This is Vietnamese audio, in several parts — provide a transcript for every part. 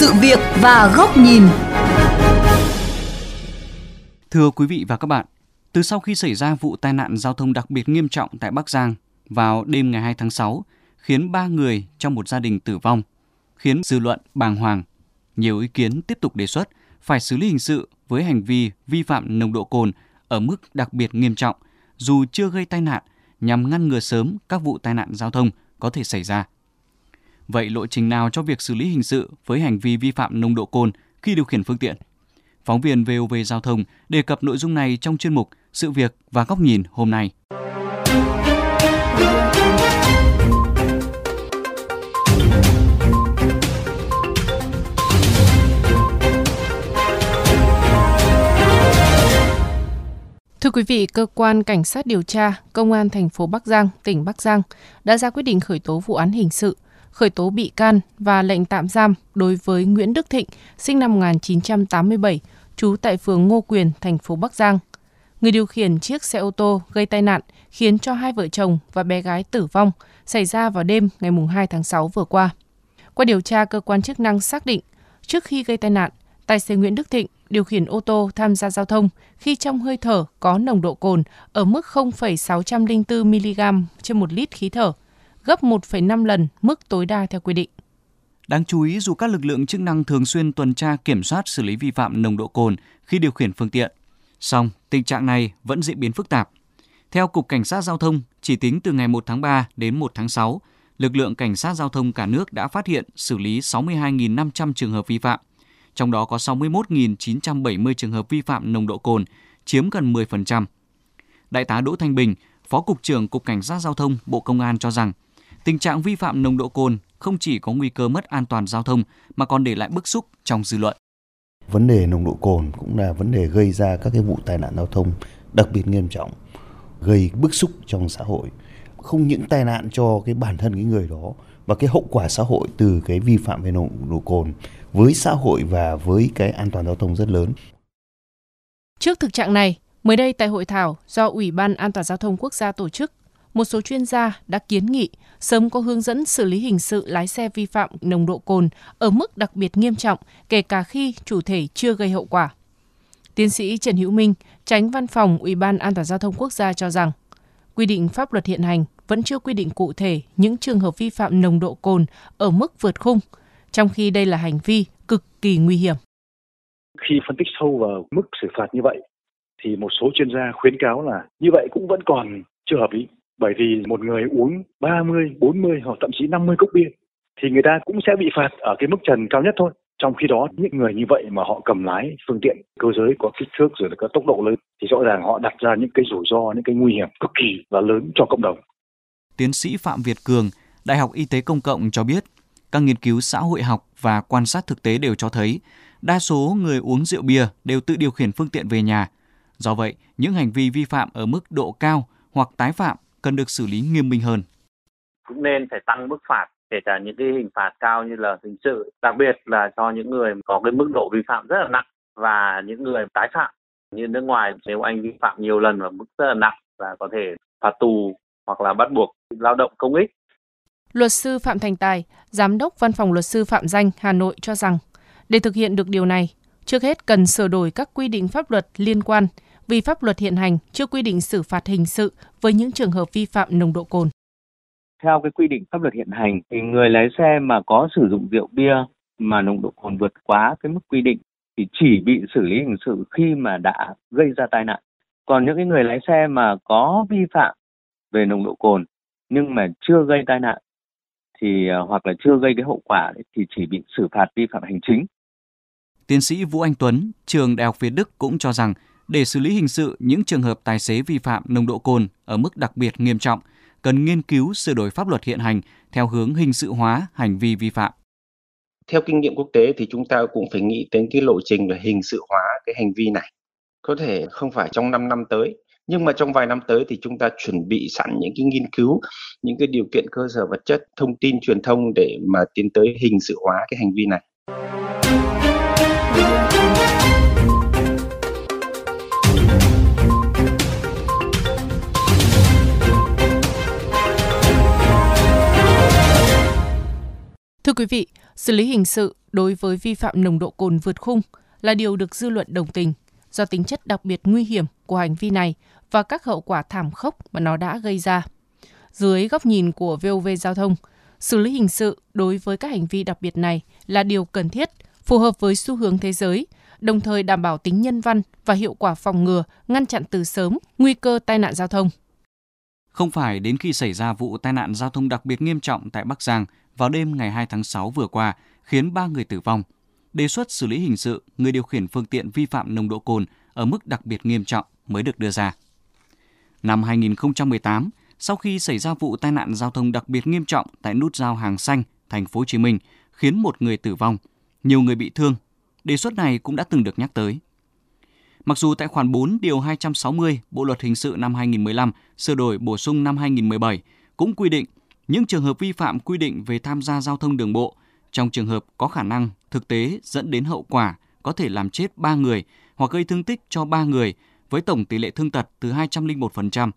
sự việc và góc nhìn. Thưa quý vị và các bạn, từ sau khi xảy ra vụ tai nạn giao thông đặc biệt nghiêm trọng tại Bắc Giang vào đêm ngày 2 tháng 6, khiến 3 người trong một gia đình tử vong, khiến dư luận bàng hoàng. Nhiều ý kiến tiếp tục đề xuất phải xử lý hình sự với hành vi vi phạm nồng độ cồn ở mức đặc biệt nghiêm trọng, dù chưa gây tai nạn, nhằm ngăn ngừa sớm các vụ tai nạn giao thông có thể xảy ra. Vậy lộ trình nào cho việc xử lý hình sự với hành vi vi phạm nồng độ cồn khi điều khiển phương tiện? Phóng viên VOV Giao thông đề cập nội dung này trong chuyên mục Sự việc và góc nhìn hôm nay. Thưa quý vị, cơ quan cảnh sát điều tra Công an thành phố Bắc Giang, tỉnh Bắc Giang đã ra quyết định khởi tố vụ án hình sự, khởi tố bị can và lệnh tạm giam đối với Nguyễn Đức Thịnh, sinh năm 1987, trú tại phường Ngô Quyền, thành phố Bắc Giang. Người điều khiển chiếc xe ô tô gây tai nạn khiến cho hai vợ chồng và bé gái tử vong xảy ra vào đêm ngày 2 tháng 6 vừa qua. Qua điều tra, cơ quan chức năng xác định trước khi gây tai nạn, tài xế Nguyễn Đức Thịnh điều khiển ô tô tham gia giao thông khi trong hơi thở có nồng độ cồn ở mức 0,604 mg trên một lít khí thở, gấp 1,5 lần mức tối đa theo quy định. Đáng chú ý dù các lực lượng chức năng thường xuyên tuần tra kiểm soát xử lý vi phạm nồng độ cồn khi điều khiển phương tiện, song tình trạng này vẫn diễn biến phức tạp. Theo Cục Cảnh sát Giao thông, chỉ tính từ ngày 1 tháng 3 đến 1 tháng 6, lực lượng cảnh sát giao thông cả nước đã phát hiện xử lý 62.500 trường hợp vi phạm, trong đó có 61.970 trường hợp vi phạm nồng độ cồn, chiếm gần 10%. Đại tá Đỗ Thanh Bình, Phó Cục trưởng Cục Cảnh sát Giao thông Bộ Công an cho rằng, tình trạng vi phạm nồng độ cồn không chỉ có nguy cơ mất an toàn giao thông mà còn để lại bức xúc trong dư luận. Vấn đề nồng độ cồn cũng là vấn đề gây ra các cái vụ tai nạn giao thông đặc biệt nghiêm trọng, gây bức xúc trong xã hội. Không những tai nạn cho cái bản thân cái người đó và cái hậu quả xã hội từ cái vi phạm về nồng độ cồn với xã hội và với cái an toàn giao thông rất lớn. Trước thực trạng này, mới đây tại hội thảo do Ủy ban An toàn giao thông quốc gia tổ chức, một số chuyên gia đã kiến nghị sớm có hướng dẫn xử lý hình sự lái xe vi phạm nồng độ cồn ở mức đặc biệt nghiêm trọng, kể cả khi chủ thể chưa gây hậu quả. Tiến sĩ Trần Hữu Minh, tránh văn phòng Ủy ban An toàn giao thông quốc gia cho rằng, quy định pháp luật hiện hành vẫn chưa quy định cụ thể những trường hợp vi phạm nồng độ cồn ở mức vượt khung, trong khi đây là hành vi cực kỳ nguy hiểm. Khi phân tích sâu vào mức xử phạt như vậy, thì một số chuyên gia khuyến cáo là như vậy cũng vẫn còn chưa hợp lý. Bởi vì một người uống 30, 40 hoặc thậm chí 50 cốc bia thì người ta cũng sẽ bị phạt ở cái mức trần cao nhất thôi. Trong khi đó những người như vậy mà họ cầm lái phương tiện cơ giới có kích thước rồi là có tốc độ lớn thì rõ ràng họ đặt ra những cái rủi ro, những cái nguy hiểm cực kỳ là lớn cho cộng đồng. Tiến sĩ Phạm Việt Cường, Đại học Y tế Công cộng cho biết, các nghiên cứu xã hội học và quan sát thực tế đều cho thấy đa số người uống rượu bia đều tự điều khiển phương tiện về nhà. Do vậy, những hành vi vi phạm ở mức độ cao hoặc tái phạm cần được xử lý nghiêm minh hơn. Cũng nên phải tăng mức phạt kể cả những cái hình phạt cao như là hình sự, đặc biệt là cho những người có cái mức độ vi phạm rất là nặng và những người tái phạm như nước ngoài nếu anh vi phạm nhiều lần và mức rất là nặng và có thể phạt tù hoặc là bắt buộc lao động công ích. Luật sư Phạm Thành Tài, Giám đốc Văn phòng Luật sư Phạm Danh Hà Nội cho rằng, để thực hiện được điều này, trước hết cần sửa đổi các quy định pháp luật liên quan vì pháp luật hiện hành chưa quy định xử phạt hình sự với những trường hợp vi phạm nồng độ cồn. Theo cái quy định pháp luật hiện hành thì người lái xe mà có sử dụng rượu bia mà nồng độ cồn vượt quá cái mức quy định thì chỉ bị xử lý hình sự khi mà đã gây ra tai nạn. Còn những cái người lái xe mà có vi phạm về nồng độ cồn nhưng mà chưa gây tai nạn thì à, hoặc là chưa gây cái hậu quả thì chỉ bị xử phạt vi phạm hành chính. Tiến sĩ Vũ Anh Tuấn, trường Đại học Việt Đức cũng cho rằng để xử lý hình sự những trường hợp tài xế vi phạm nồng độ cồn ở mức đặc biệt nghiêm trọng, cần nghiên cứu sửa đổi pháp luật hiện hành theo hướng hình sự hóa hành vi vi phạm. Theo kinh nghiệm quốc tế thì chúng ta cũng phải nghĩ đến cái lộ trình về hình sự hóa cái hành vi này. Có thể không phải trong 5 năm tới, nhưng mà trong vài năm tới thì chúng ta chuẩn bị sẵn những cái nghiên cứu, những cái điều kiện cơ sở vật chất, thông tin truyền thông để mà tiến tới hình sự hóa cái hành vi này. Thưa quý vị, xử lý hình sự đối với vi phạm nồng độ cồn vượt khung là điều được dư luận đồng tình do tính chất đặc biệt nguy hiểm của hành vi này và các hậu quả thảm khốc mà nó đã gây ra. Dưới góc nhìn của VOV Giao thông, xử lý hình sự đối với các hành vi đặc biệt này là điều cần thiết, phù hợp với xu hướng thế giới, đồng thời đảm bảo tính nhân văn và hiệu quả phòng ngừa, ngăn chặn từ sớm nguy cơ tai nạn giao thông. Không phải đến khi xảy ra vụ tai nạn giao thông đặc biệt nghiêm trọng tại Bắc Giang vào đêm ngày 2 tháng 6 vừa qua, khiến 3 người tử vong, đề xuất xử lý hình sự người điều khiển phương tiện vi phạm nồng độ cồn ở mức đặc biệt nghiêm trọng mới được đưa ra. Năm 2018, sau khi xảy ra vụ tai nạn giao thông đặc biệt nghiêm trọng tại nút giao Hàng Xanh, thành phố Hồ Chí Minh, khiến một người tử vong, nhiều người bị thương, đề xuất này cũng đã từng được nhắc tới. Mặc dù tại khoản 4 điều 260 Bộ luật hình sự năm 2015 sửa đổi bổ sung năm 2017 cũng quy định những trường hợp vi phạm quy định về tham gia giao thông đường bộ trong trường hợp có khả năng thực tế dẫn đến hậu quả có thể làm chết 3 người hoặc gây thương tích cho 3 người với tổng tỷ lệ thương tật từ 201%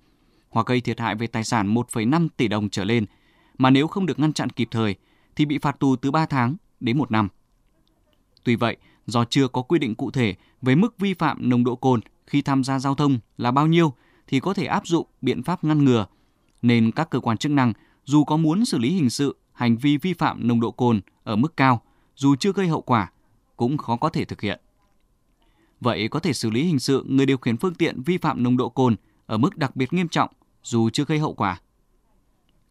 hoặc gây thiệt hại về tài sản 1,5 tỷ đồng trở lên, mà nếu không được ngăn chặn kịp thời thì bị phạt tù từ 3 tháng đến 1 năm. Tuy vậy, do chưa có quy định cụ thể về mức vi phạm nồng độ cồn khi tham gia giao thông là bao nhiêu thì có thể áp dụng biện pháp ngăn ngừa, nên các cơ quan chức năng dù có muốn xử lý hình sự hành vi vi phạm nồng độ cồn ở mức cao dù chưa gây hậu quả cũng khó có thể thực hiện. Vậy có thể xử lý hình sự người điều khiển phương tiện vi phạm nồng độ cồn ở mức đặc biệt nghiêm trọng dù chưa gây hậu quả.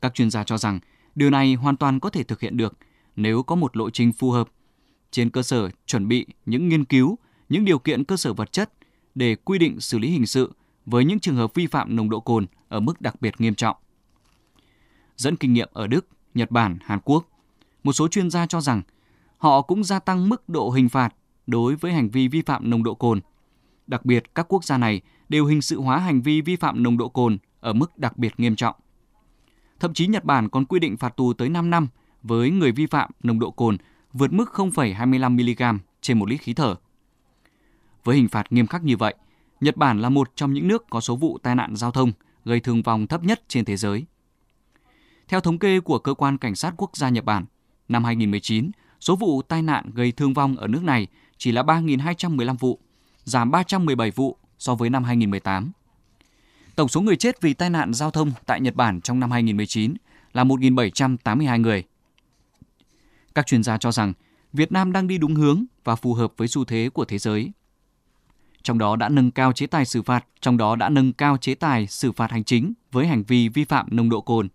Các chuyên gia cho rằng điều này hoàn toàn có thể thực hiện được nếu có một lộ trình phù hợp trên cơ sở chuẩn bị những nghiên cứu, những điều kiện cơ sở vật chất để quy định xử lý hình sự với những trường hợp vi phạm nồng độ cồn ở mức đặc biệt nghiêm trọng. Dẫn kinh nghiệm ở Đức, Nhật Bản, Hàn Quốc, một số chuyên gia cho rằng họ cũng gia tăng mức độ hình phạt đối với hành vi vi phạm nồng độ cồn. Đặc biệt, các quốc gia này đều hình sự hóa hành vi vi phạm nồng độ cồn ở mức đặc biệt nghiêm trọng. Thậm chí Nhật Bản còn quy định phạt tù tới 5 năm với người vi phạm nồng độ cồn vượt mức 0,25 mg trên một lít khí thở. Với hình phạt nghiêm khắc như vậy, Nhật Bản là một trong những nước có số vụ tai nạn giao thông gây thương vong thấp nhất trên thế giới. Theo thống kê của Cơ quan Cảnh sát Quốc gia Nhật Bản, năm 2019, số vụ tai nạn gây thương vong ở nước này chỉ là 3.215 vụ, giảm 317 vụ so với năm 2018. Tổng số người chết vì tai nạn giao thông tại Nhật Bản trong năm 2019 là 1.782 người. Các chuyên gia cho rằng Việt Nam đang đi đúng hướng và phù hợp với xu thế của thế giới. Trong đó đã nâng cao chế tài xử phạt, trong đó đã nâng cao chế tài xử phạt hành chính với hành vi vi phạm nồng độ cồn,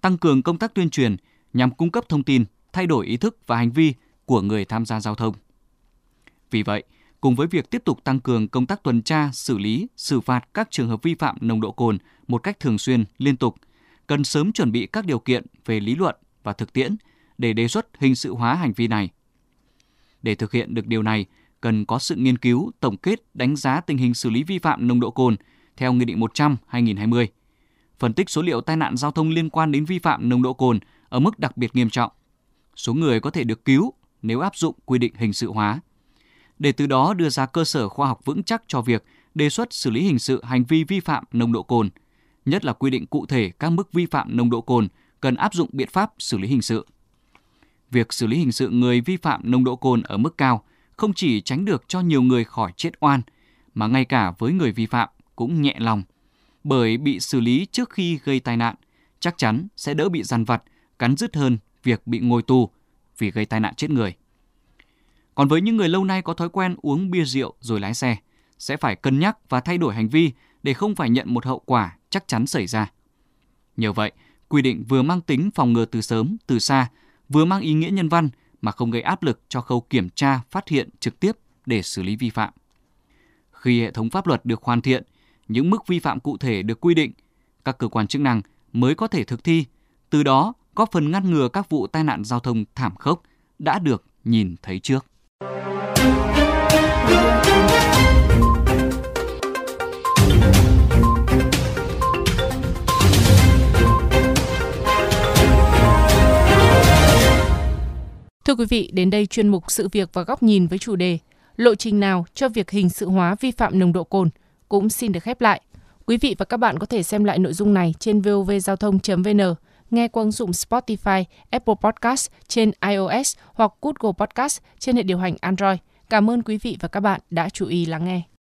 tăng cường công tác tuyên truyền nhằm cung cấp thông tin, thay đổi ý thức và hành vi của người tham gia giao thông. Vì vậy, cùng với việc tiếp tục tăng cường công tác tuần tra, xử lý, xử phạt các trường hợp vi phạm nồng độ cồn một cách thường xuyên, liên tục, cần sớm chuẩn bị các điều kiện về lý luận và thực tiễn để đề xuất hình sự hóa hành vi này. Để thực hiện được điều này, cần có sự nghiên cứu, tổng kết, đánh giá tình hình xử lý vi phạm nồng độ cồn theo Nghị định 100-2020, phân tích số liệu tai nạn giao thông liên quan đến vi phạm nồng độ cồn ở mức đặc biệt nghiêm trọng, số người có thể được cứu nếu áp dụng quy định hình sự hóa, để từ đó đưa ra cơ sở khoa học vững chắc cho việc đề xuất xử lý hình sự hành vi vi phạm nồng độ cồn, nhất là quy định cụ thể các mức vi phạm nồng độ cồn cần áp dụng biện pháp xử lý hình sự việc xử lý hình sự người vi phạm nồng độ cồn ở mức cao không chỉ tránh được cho nhiều người khỏi chết oan, mà ngay cả với người vi phạm cũng nhẹ lòng. Bởi bị xử lý trước khi gây tai nạn, chắc chắn sẽ đỡ bị dằn vặt, cắn rứt hơn việc bị ngồi tù vì gây tai nạn chết người. Còn với những người lâu nay có thói quen uống bia rượu rồi lái xe, sẽ phải cân nhắc và thay đổi hành vi để không phải nhận một hậu quả chắc chắn xảy ra. Nhờ vậy, quy định vừa mang tính phòng ngừa từ sớm, từ xa, vừa mang ý nghĩa nhân văn mà không gây áp lực cho khâu kiểm tra, phát hiện trực tiếp để xử lý vi phạm. Khi hệ thống pháp luật được hoàn thiện, những mức vi phạm cụ thể được quy định, các cơ quan chức năng mới có thể thực thi, từ đó góp phần ngăn ngừa các vụ tai nạn giao thông thảm khốc đã được nhìn thấy trước. Thưa quý vị, đến đây chuyên mục sự việc và góc nhìn với chủ đề Lộ trình nào cho việc hình sự hóa vi phạm nồng độ cồn cũng xin được khép lại. Quý vị và các bạn có thể xem lại nội dung này trên vovgiao thông.vn, nghe qua ứng dụng Spotify, Apple Podcast trên iOS hoặc Google Podcast trên hệ điều hành Android. Cảm ơn quý vị và các bạn đã chú ý lắng nghe.